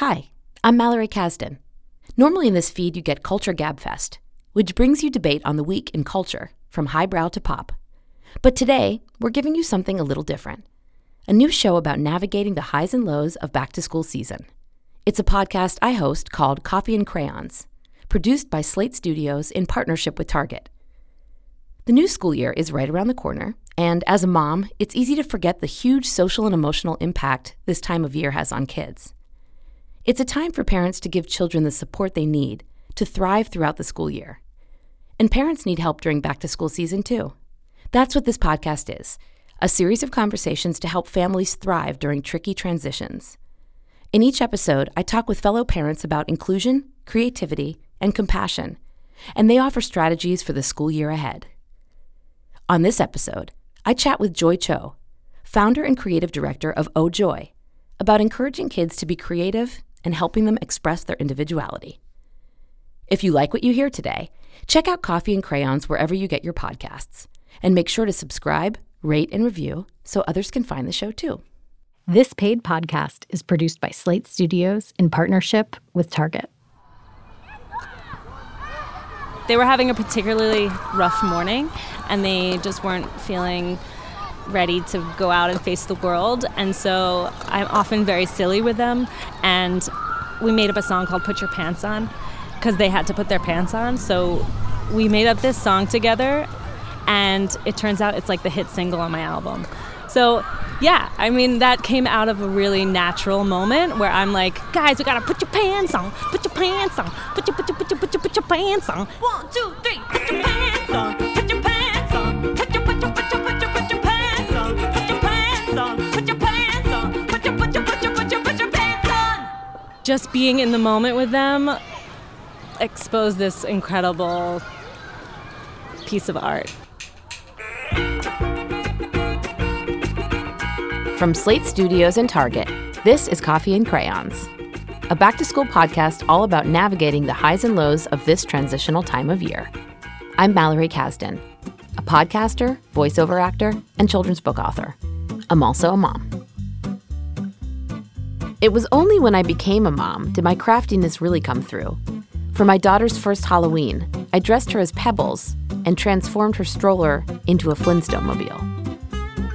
Hi, I'm Mallory Kasdan. Normally in this feed, you get Culture Gabfest, which brings you debate on the week in culture, from highbrow to pop. But today, we're giving you something a little different a new show about navigating the highs and lows of back to school season. It's a podcast I host called Coffee and Crayons, produced by Slate Studios in partnership with Target. The new school year is right around the corner, and as a mom, it's easy to forget the huge social and emotional impact this time of year has on kids. It's a time for parents to give children the support they need to thrive throughout the school year. And parents need help during back to school season too. That's what this podcast is a series of conversations to help families thrive during tricky transitions. In each episode, I talk with fellow parents about inclusion, creativity, and compassion, and they offer strategies for the school year ahead. On this episode, I chat with Joy Cho, founder and creative director of Oh Joy, about encouraging kids to be creative and helping them express their individuality. If you like what you hear today, check out Coffee and Crayons wherever you get your podcasts, and make sure to subscribe, rate, and review so others can find the show too. This paid podcast is produced by Slate Studios in partnership with Target. They were having a particularly rough morning and they just weren't feeling ready to go out and face the world. And so I'm often very silly with them. And we made up a song called Put Your Pants On because they had to put their pants on. So we made up this song together. And it turns out it's like the hit single on my album. So yeah, I mean, that came out of a really natural moment where I'm like, guys, we gotta put your pants on, put your pants on, put your, put your, put your, put your, put your pants on. One, two, three, put your pants on, Just being in the moment with them exposed this incredible piece of art. From Slate Studios and Target, this is Coffee and Crayons, a back to school podcast all about navigating the highs and lows of this transitional time of year. I'm Mallory Kasdan, a podcaster, voiceover actor, and children's book author. I'm also a mom. It was only when I became a mom did my craftiness really come through. For my daughter's first Halloween, I dressed her as Pebbles and transformed her stroller into a Flintstone mobile.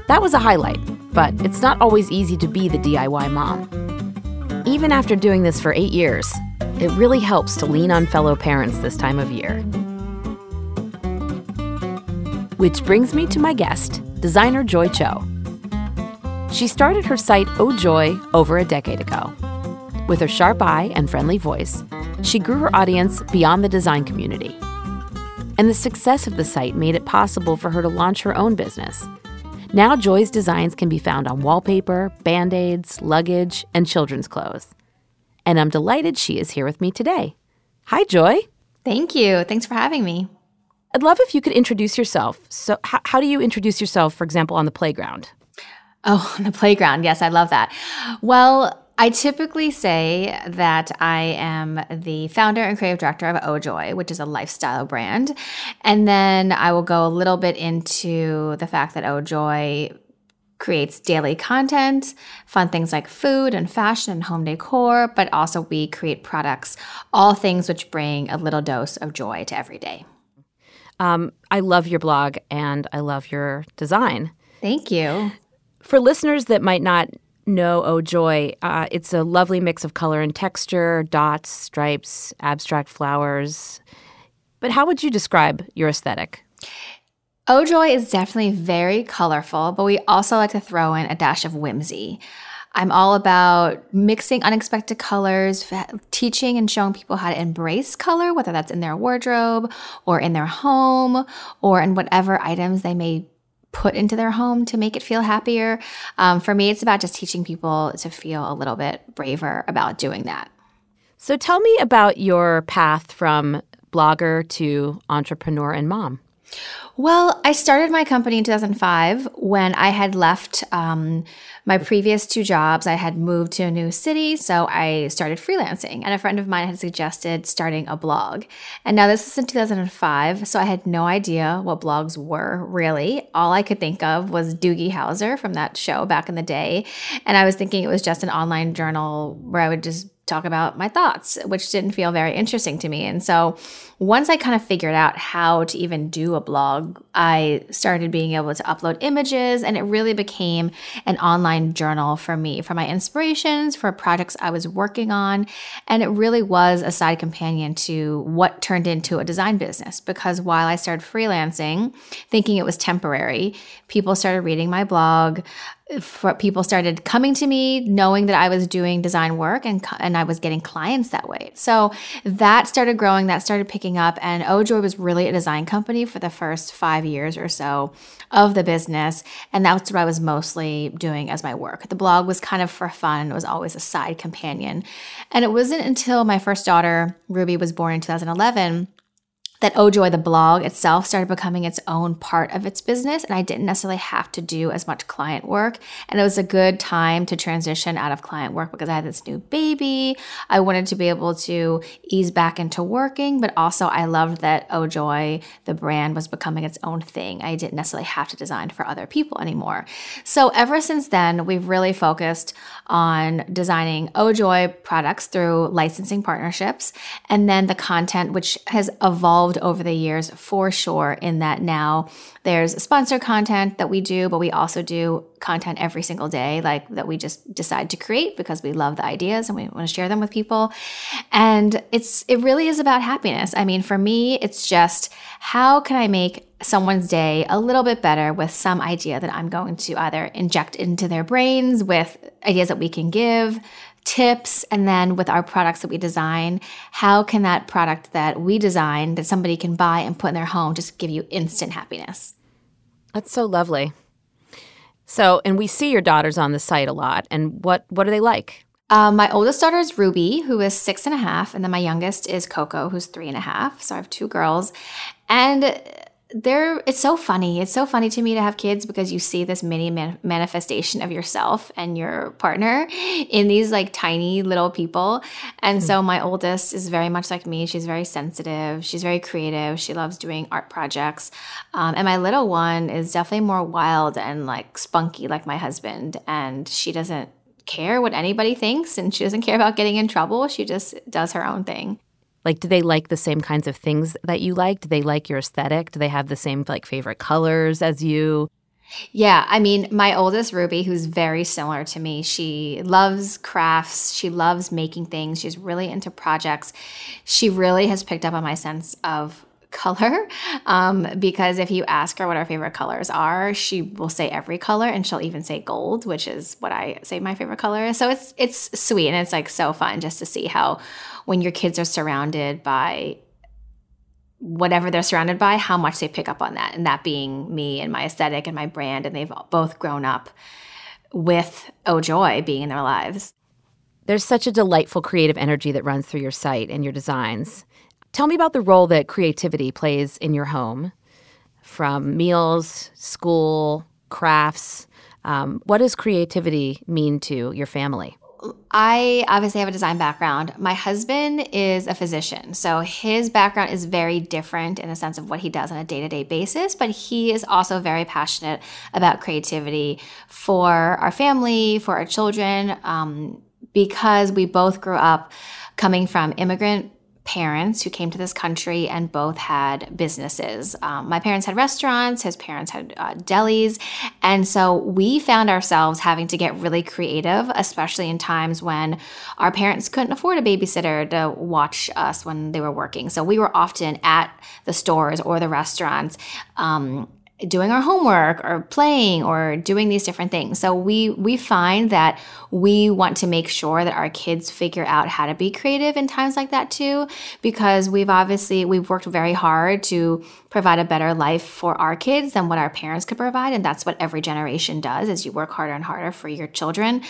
That was a highlight, but it's not always easy to be the DIY mom. Even after doing this for eight years, it really helps to lean on fellow parents this time of year. Which brings me to my guest, designer Joy Cho. She started her site Oh Joy over a decade ago. With her sharp eye and friendly voice, she grew her audience beyond the design community. And the success of the site made it possible for her to launch her own business, now, Joy's designs can be found on wallpaper, band aids, luggage, and children's clothes. And I'm delighted she is here with me today. Hi, Joy. Thank you. Thanks for having me. I'd love if you could introduce yourself. So, how, how do you introduce yourself, for example, on the playground? Oh, on the playground. Yes, I love that. Well, I typically say that I am the founder and creative director of Oh Joy, which is a lifestyle brand. And then I will go a little bit into the fact that Oh Joy creates daily content, fun things like food and fashion and home decor, but also we create products, all things which bring a little dose of joy to every day. Um, I love your blog and I love your design. Thank you. For listeners that might not know Oh Joy. Uh, it's a lovely mix of color and texture, dots, stripes, abstract flowers. But how would you describe your aesthetic? Oh Joy is definitely very colorful, but we also like to throw in a dash of whimsy. I'm all about mixing unexpected colors, teaching and showing people how to embrace color, whether that's in their wardrobe or in their home or in whatever items they may put into their home to make it feel happier. Um, for me, it's about just teaching people to feel a little bit braver about doing that. So tell me about your path from blogger to entrepreneur and mom. Well, I started my company in 2005 when I had left um, my previous two jobs. I had moved to a new city, so I started freelancing. And a friend of mine had suggested starting a blog. And now this is in 2005, so I had no idea what blogs were really. All I could think of was Doogie Howser from that show back in the day. And I was thinking it was just an online journal where I would just talk about my thoughts, which didn't feel very interesting to me. And so once I kind of figured out how to even do a blog, I started being able to upload images and it really became an online journal for me, for my inspirations, for projects I was working on. And it really was a side companion to what turned into a design business because while I started freelancing, thinking it was temporary, people started reading my blog for people started coming to me knowing that I was doing design work and and I was getting clients that way. So that started growing, that started picking up and Ojoy was really a design company for the first 5 years or so of the business and that's what I was mostly doing as my work. The blog was kind of for fun, it was always a side companion. And it wasn't until my first daughter Ruby was born in 2011 that Ojoy, the blog itself, started becoming its own part of its business. And I didn't necessarily have to do as much client work. And it was a good time to transition out of client work because I had this new baby. I wanted to be able to ease back into working, but also I loved that Ojoy, the brand, was becoming its own thing. I didn't necessarily have to design for other people anymore. So ever since then, we've really focused on designing Ojoy products through licensing partnerships and then the content, which has evolved evolved over the years for sure, in that now there's sponsor content that we do, but we also do content every single day, like that we just decide to create because we love the ideas and we want to share them with people. And it's it really is about happiness. I mean, for me, it's just how can I make someone's day a little bit better with some idea that I'm going to either inject into their brains with ideas that we can give, tips and then with our products that we design how can that product that we design that somebody can buy and put in their home just give you instant happiness that's so lovely so and we see your daughters on the site a lot and what what are they like um, my oldest daughter is Ruby, who is six and a half, and then my youngest is Coco, who's three and a half. So I have two girls. And they're it's so funny. It's so funny to me to have kids because you see this mini man- manifestation of yourself and your partner in these like tiny little people. And mm-hmm. so my oldest is very much like me. She's very sensitive. She's very creative. She loves doing art projects. Um, and my little one is definitely more wild and like spunky like my husband. And she doesn't care what anybody thinks and she doesn't care about getting in trouble. She just does her own thing like, do they like the same kinds of things that you like? Do they like your aesthetic? Do they have the same like favorite colors as you? Yeah, I mean, my oldest Ruby, who's very similar to me, she loves crafts. She loves making things. She's really into projects. She really has picked up on my sense of color um, because if you ask her what our favorite colors are she will say every color and she'll even say gold which is what i say my favorite color is so it's it's sweet and it's like so fun just to see how when your kids are surrounded by whatever they're surrounded by how much they pick up on that and that being me and my aesthetic and my brand and they've both grown up with oh joy being in their lives there's such a delightful creative energy that runs through your site and your designs Tell me about the role that creativity plays in your home from meals, school, crafts. Um, what does creativity mean to your family? I obviously have a design background. My husband is a physician, so his background is very different in the sense of what he does on a day to day basis, but he is also very passionate about creativity for our family, for our children, um, because we both grew up coming from immigrant parents who came to this country and both had businesses. Um, my parents had restaurants, his parents had uh, delis. And so we found ourselves having to get really creative, especially in times when our parents couldn't afford a babysitter to watch us when they were working. So we were often at the stores or the restaurants. Um, doing our homework or playing or doing these different things. So we we find that we want to make sure that our kids figure out how to be creative in times like that too because we've obviously we've worked very hard to provide a better life for our kids than what our parents could provide and that's what every generation does is you work harder and harder for your children.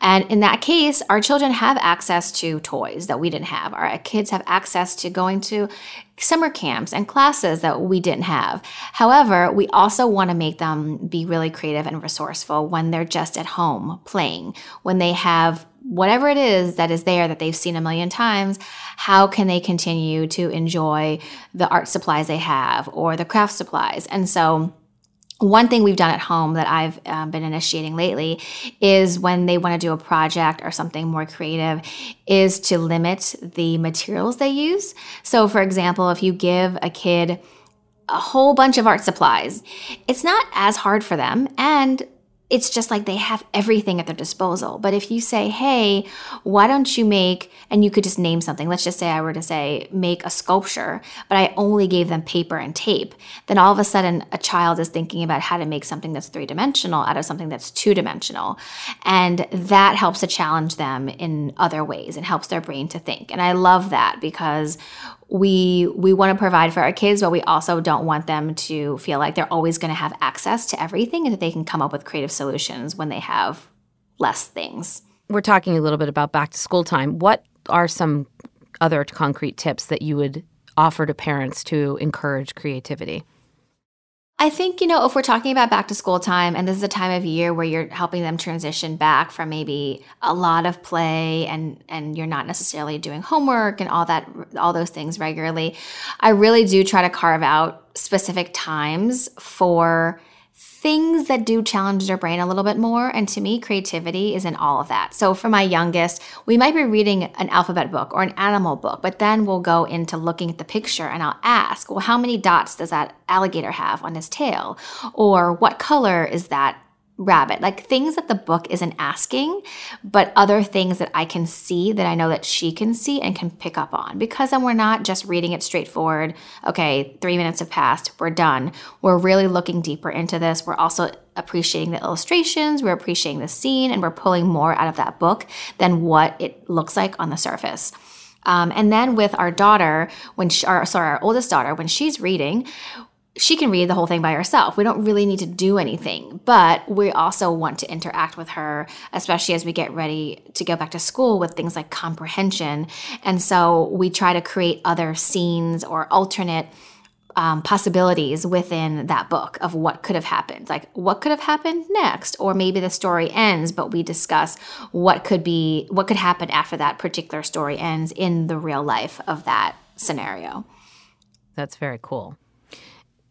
And in that case, our children have access to toys that we didn't have. Our kids have access to going to summer camps and classes that we didn't have. However, we also want to make them be really creative and resourceful when they're just at home playing, when they have whatever it is that is there that they've seen a million times, how can they continue to enjoy the art supplies they have or the craft supplies? And so one thing we've done at home that I've um, been initiating lately is when they want to do a project or something more creative, is to limit the materials they use. So, for example, if you give a kid a whole bunch of art supplies, it's not as hard for them. And it's just like they have everything at their disposal. But if you say, hey, why don't you make, and you could just name something, let's just say I were to say, make a sculpture, but I only gave them paper and tape, then all of a sudden a child is thinking about how to make something that's three dimensional out of something that's two dimensional. And that helps to challenge them in other ways and helps their brain to think. And I love that because we we want to provide for our kids but we also don't want them to feel like they're always going to have access to everything and that they can come up with creative solutions when they have less things. We're talking a little bit about back to school time. What are some other concrete tips that you would offer to parents to encourage creativity I think, you know, if we're talking about back to school time, and this is a time of year where you're helping them transition back from maybe a lot of play and and you're not necessarily doing homework and all that all those things regularly, I really do try to carve out specific times for things that do challenge their brain a little bit more. And to me, creativity is in all of that. So for my youngest, we might be reading an alphabet book or an animal book, but then we'll go into looking at the picture and I'll ask, well, how many dots does that alligator have on his tail? Or what color is that rabbit. Like things that the book isn't asking but other things that i can see that i know that she can see and can pick up on. Because then we're not just reading it straightforward okay three minutes have passed. We're done. We're really looking deeper into this. We're also appreciating the illustrations. We're appreciating the scene. And we're pulling more out of that book than what it looks like on the surface. Um, and then with our daughter, when she, our, sorry, our oldest daughter, when she's reading, she can read the whole thing by herself. We don't really need to do anything, but we also want to interact with her, especially as we get ready to go back to school with things like comprehension. And so we try to create other scenes or alternate um, possibilities within that book of what could have happened. Like, what could have happened next? Or maybe the story ends, but we discuss what could be, what could happen after that particular story ends in the real life of that scenario. That's very cool.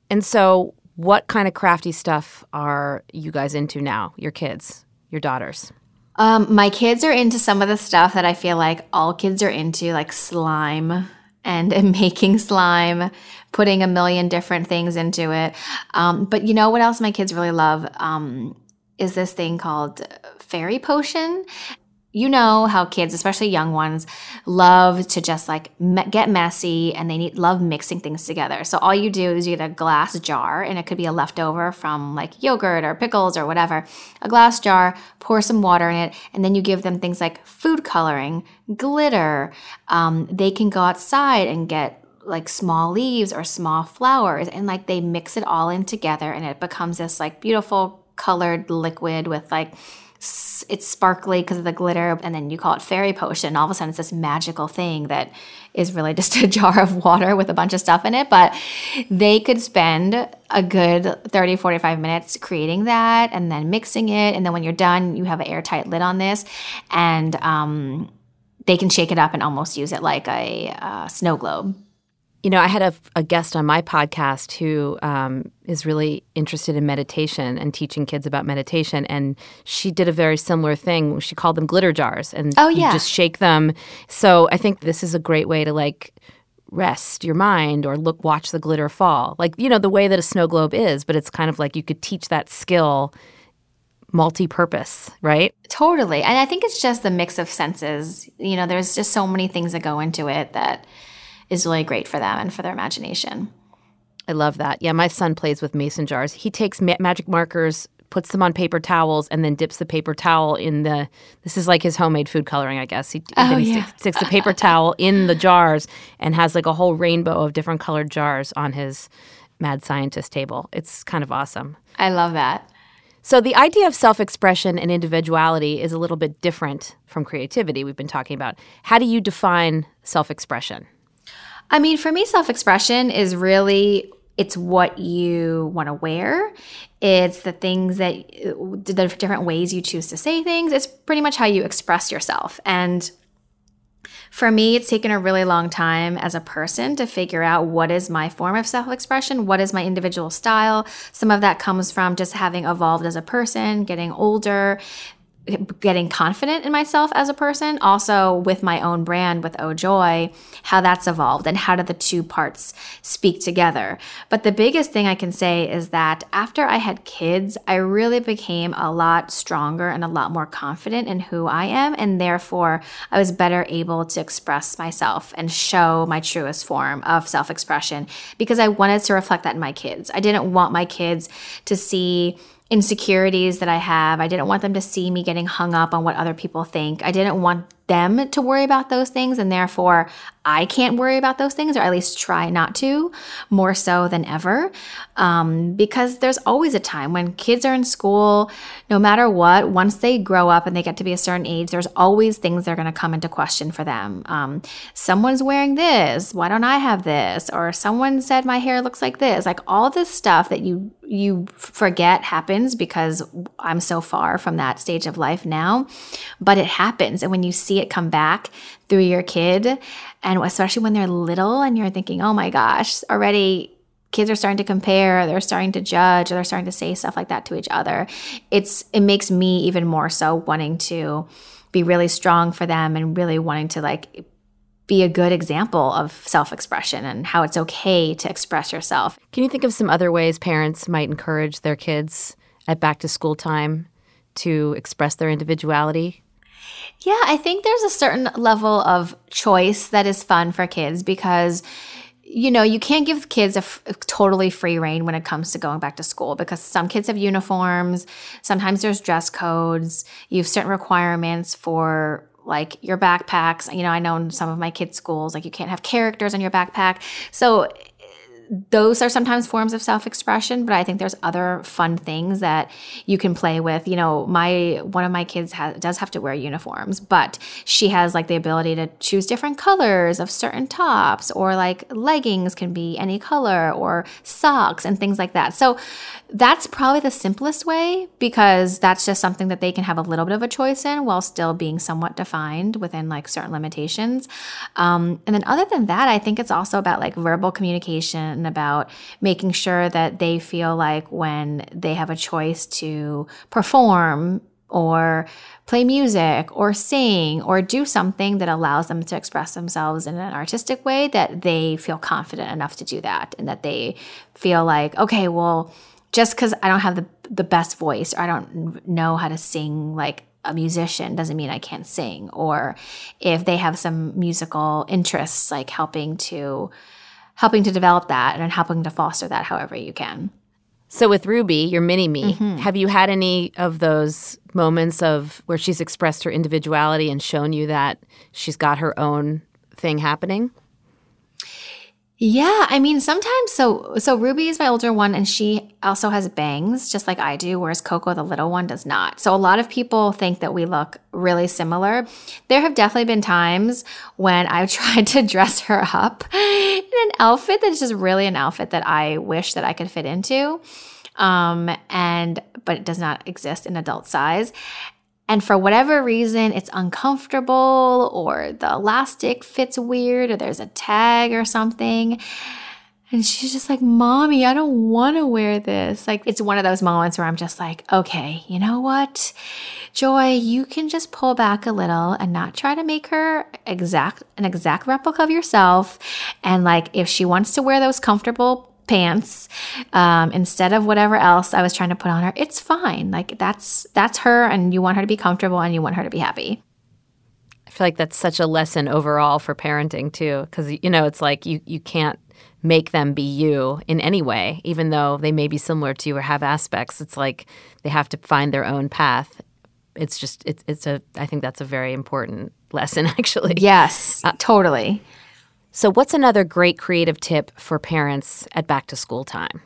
And so, what kind of crafty stuff are you guys into now? Your kids, your daughters? Um, my kids are into some of the stuff that I feel like all kids are into, like slime and making slime, putting a million different things into it. Um, but you know what else my kids really love? Um, is this thing called fairy potion you know how kids, especially young ones, love to just like me- get messy and they need love mixing things together. So all you do is you get a glass jar and it could be a leftover from like yogurt or pickles or whatever. A glass jar, pour some water in it, and then you give them things like food coloring, glitter. Um, they can go outside and get like small leaves or small flowers and like they mix it all in together and it becomes this like beautiful colored liquid with like it's sparkly because of the glitter, and then you call it fairy potion. All of a sudden, it's this magical thing that is really just a jar of water with a bunch of stuff in it. But they could spend a good 30, 45 minutes creating that and then mixing it. And then when you're done, you have an airtight lid on this, and um, they can shake it up and almost use it like a uh, snow globe. You know, I had a, a guest on my podcast who um, is really interested in meditation and teaching kids about meditation, and she did a very similar thing. She called them glitter jars, and oh, yeah. you just shake them. So I think this is a great way to like rest your mind or look watch the glitter fall like you know the way that a snow globe is but it's kind of like you could teach that skill multi-purpose right totally and i think it's just the mix of senses you know there's just so many things that go into it that is really great for them and for their imagination. I love that. Yeah, my son plays with mason jars. He takes ma- magic markers, puts them on paper towels, and then dips the paper towel in the. This is like his homemade food coloring, I guess. He, oh, he yeah. sticks, sticks the paper towel in the jars and has like a whole rainbow of different colored jars on his mad scientist table. It's kind of awesome. I love that. So, the idea of self expression and individuality is a little bit different from creativity, we've been talking about. How do you define self expression? I mean, for me, self expression is really it's what you want to wear. It's the things that the different ways you choose to say things. It's pretty much how you express yourself. And For me, it's taken a really long time as a person to figure out what is my form of self expression, what is my individual style. Some of that comes from just having evolved as a person, getting older, getting confident in myself as a person, also with my own brand with Oh Joy, how that's evolved and how do the two parts speak together. But the biggest thing I can say is that after I had kids, I really became a lot stronger and a lot more confident in who I am. And therefore, I was better able to express myself and show my truest form of self expression because I wanted to reflect that in my kids. I didn't want my kids to see insecurities that I have. I didn't want them to see me getting hung up on what other people think. I didn't want them to worry about those things and therefore I can't worry about those things or at least try not to more so than ever. Um, because there's always a time when kids are in school no matter what once they grow up and they get to be a certain age there's always things that are going to come into question for them. Um, someone's wearing this why don't I have this? Or someone said my hair looks like this. Like all this stuff that you you forget happens because I'm so far from that stage of life now but it happens. And when you see see it come back through your kid. And especially when they're little and you're thinking, oh my gosh, already kids are starting to compare, they're starting to judge, they're starting to say stuff like that to each other. It's it makes me even more so wanting to be really strong for them and really wanting to like be a good example of self-expression and how it's okay to express yourself. Can you think of some other ways parents might encourage their kids at back to school time to express their individuality? Yeah, I think there's a certain level of choice that is fun for kids because you know, you can't give kids a, f- a totally free reign when it comes to going back to school because some kids have uniforms. Sometimes there's dress codes. You have certain requirements for like your backpacks. You know, I know in some of my kids' schools, like you can't have characters on your backpack. So those are sometimes forms of self-expression but i think there's other fun things that you can play with. You know my one of my kids has, does have to wear uniforms but she has like the ability to choose different colors of certain tops or like leggings can be any color or socks and things like that. So that's probably the simplest way because that's just something that they can have a little bit of a choice in while still being somewhat defined within like certain limitations. Um, and then other than that i think it's also about like verbal communication and about making sure that they feel like when they have a choice to perform or play music or sing or do something that allows them to express themselves in an artistic way that they feel confident enough to do that and that they feel like okay well just because i don't have the, the best voice or i don't know how to sing like a musician doesn't mean i can't sing. Or if they have some musical interests like helping to helping to develop that and helping to foster that however you can. So with Ruby, your mini me, mm-hmm. have you had any of those moments of where she's expressed her individuality and shown you that she's got her own thing happening? Yeah, I mean sometimes so so Ruby is my older one and she also has bangs just like I do whereas Coco the little one does not. So a lot of people think that we look really similar. There have definitely been times when I've tried to dress her up in an outfit that's just really an outfit that I wish that I could fit into. Um and but it does not exist in adult size. And for whatever reason, it's uncomfortable or the elastic fits weird or there's a tag or something. And she's just like, Mommy, I don't want to wear this. Like, it's one of those moments where I'm just like, okay, you know what? Joy, you can just pull back a little and not try to make her exact an exact replica of yourself. And like, if she wants to wear those comfortable pants um, instead of whatever else I was trying to put on her. It's fine. Like that's that's her, and you want her to be comfortable, and you want her to be happy. I feel like that's such a lesson overall for parenting too, because you know it's like you you can't make them be you in any way, even though they may be similar to you or have aspects. It's like they have to find their own path. It's just it's it's a I think that's a very important lesson actually. Yes, uh, totally. So, what's another great creative tip for parents at back to school time?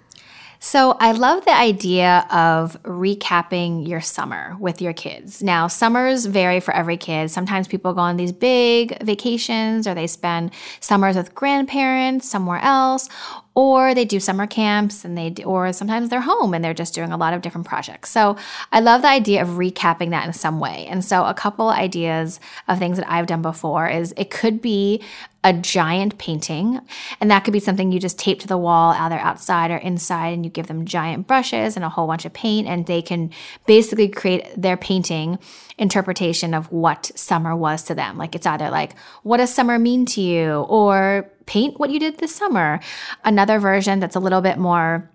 So, I love the idea of recapping your summer with your kids. Now, summers vary for every kid. Sometimes people go on these big vacations or they spend summers with grandparents somewhere else, or they do summer camps and they or sometimes they're home and they're just doing a lot of different projects. So I love the idea of recapping that in some way. And so a couple ideas of things that I've done before is it could be a giant painting. And that could be something you just tape to the wall, either outside or inside, and you give them giant brushes and a whole bunch of paint, and they can basically create their painting interpretation of what summer was to them. Like it's either like, what does summer mean to you? Or paint what you did this summer. Another version that's a little bit more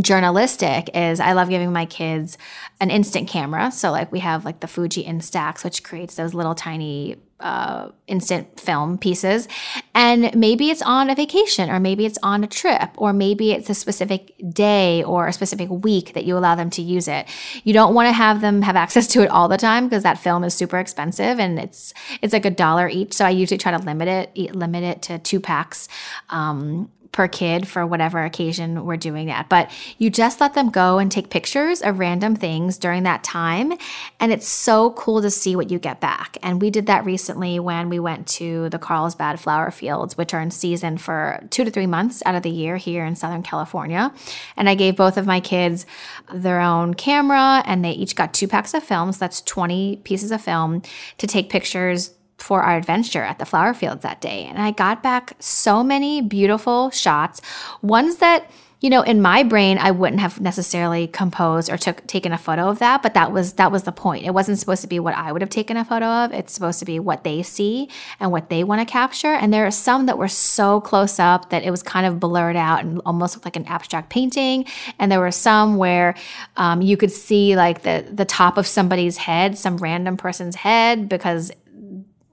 journalistic is I love giving my kids an instant camera. So like we have like the Fuji Instax, which creates those little tiny uh, instant film pieces. And maybe it's on a vacation, or maybe it's on a trip, or maybe it's a specific day or a specific week that you allow them to use it. You don't want to have them have access to it all the time because that film is super expensive and it's it's like a dollar each. So I usually try to limit it limit it to two packs. Um, per kid for whatever occasion we're doing that. But you just let them go and take pictures of random things during that time. And it's so cool to see what you get back. And we did that recently when we went to the Carlsbad flower fields, which are in season for two to three months out of the year here in Southern California. And I gave both of my kids their own camera and they each got two packs of films. that's 20 pieces of film to take pictures for our adventure at the flower fields that day. And I got back so many beautiful shots, ones that you know in my brain i wouldn't have necessarily composed or took taken a photo of that but that was that was the point. It wasn't supposed to be what i would have taken a photo of. It's supposed to be what they see and what they want to capture. And there are some that were so close up that it was kind of blurred out and almost looked like an abstract painting. And there were some where um, you could see like the the top of somebody's head some random person's head because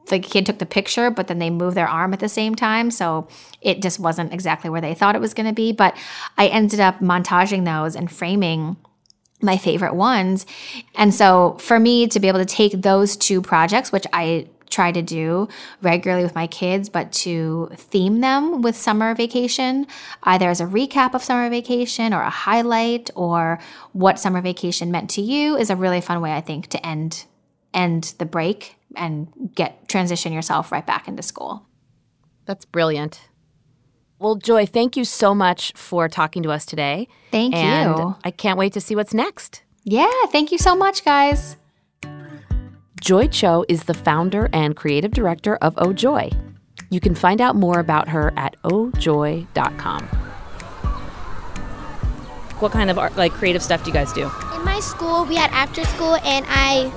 the kid took the picture, but then they moved their arm at the same time. So it just wasn't exactly where they thought it was going to be. But I ended up montaging those and framing my favorite ones. And so for me to be able to take those two projects, which I try to do regularly with my kids, but to theme them with summer vacation, either as a recap of summer vacation or a highlight or what summer vacation meant to you is a really fun way, I think, to end end the break and get transition yourself right back into school. That's brilliant. Well, Joy, thank you so much for talking to us today. Thank and you. I can't wait to see what's next. Yeah, thank you so much, guys. Joy Cho is the founder and creative director of Oh Joy. You can find out more about her at ohjoy.com. What kind of art, like creative stuff do you guys do? In my school, we had after school, and I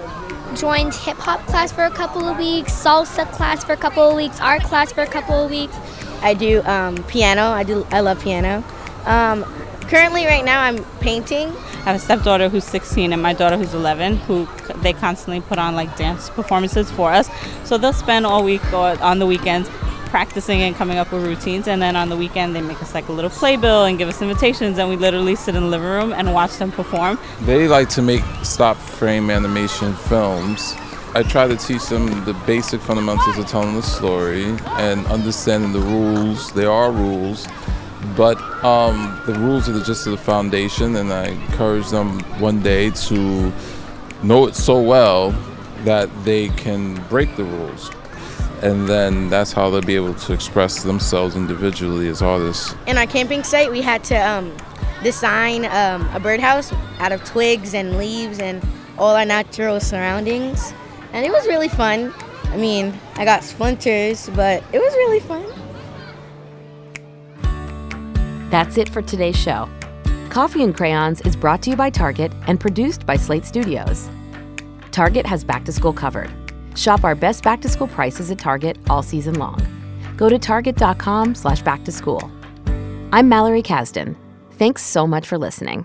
joined hip hop class for a couple of weeks, salsa class for a couple of weeks, art class for a couple of weeks. I do um, piano. I do. I love piano. Um, currently, right now, I'm painting. I have a stepdaughter who's 16 and my daughter who's 11 who they constantly put on like dance performances for us. So they'll spend all week or on the weekends practicing and coming up with routines. And then on the weekend, they make us like a little playbill and give us invitations. And we literally sit in the living room and watch them perform. They like to make stop frame animation films. I try to teach them the basic fundamentals of telling the story and understanding the rules. There are rules, but um, the rules are just the foundation, and I encourage them one day to know it so well that they can break the rules and then that's how they'll be able to express themselves individually as artists. In our camping site, we had to um, design um, a birdhouse out of twigs and leaves and all our natural surroundings, and it was really fun. I mean, I got splinters, but it was really fun. That's it for today's show. Coffee and Crayons is brought to you by Target and produced by Slate Studios. Target has back to school covered. Shop our best back to school prices at Target all season long. Go to target.com slash back to school. I'm Mallory Kasdan. Thanks so much for listening.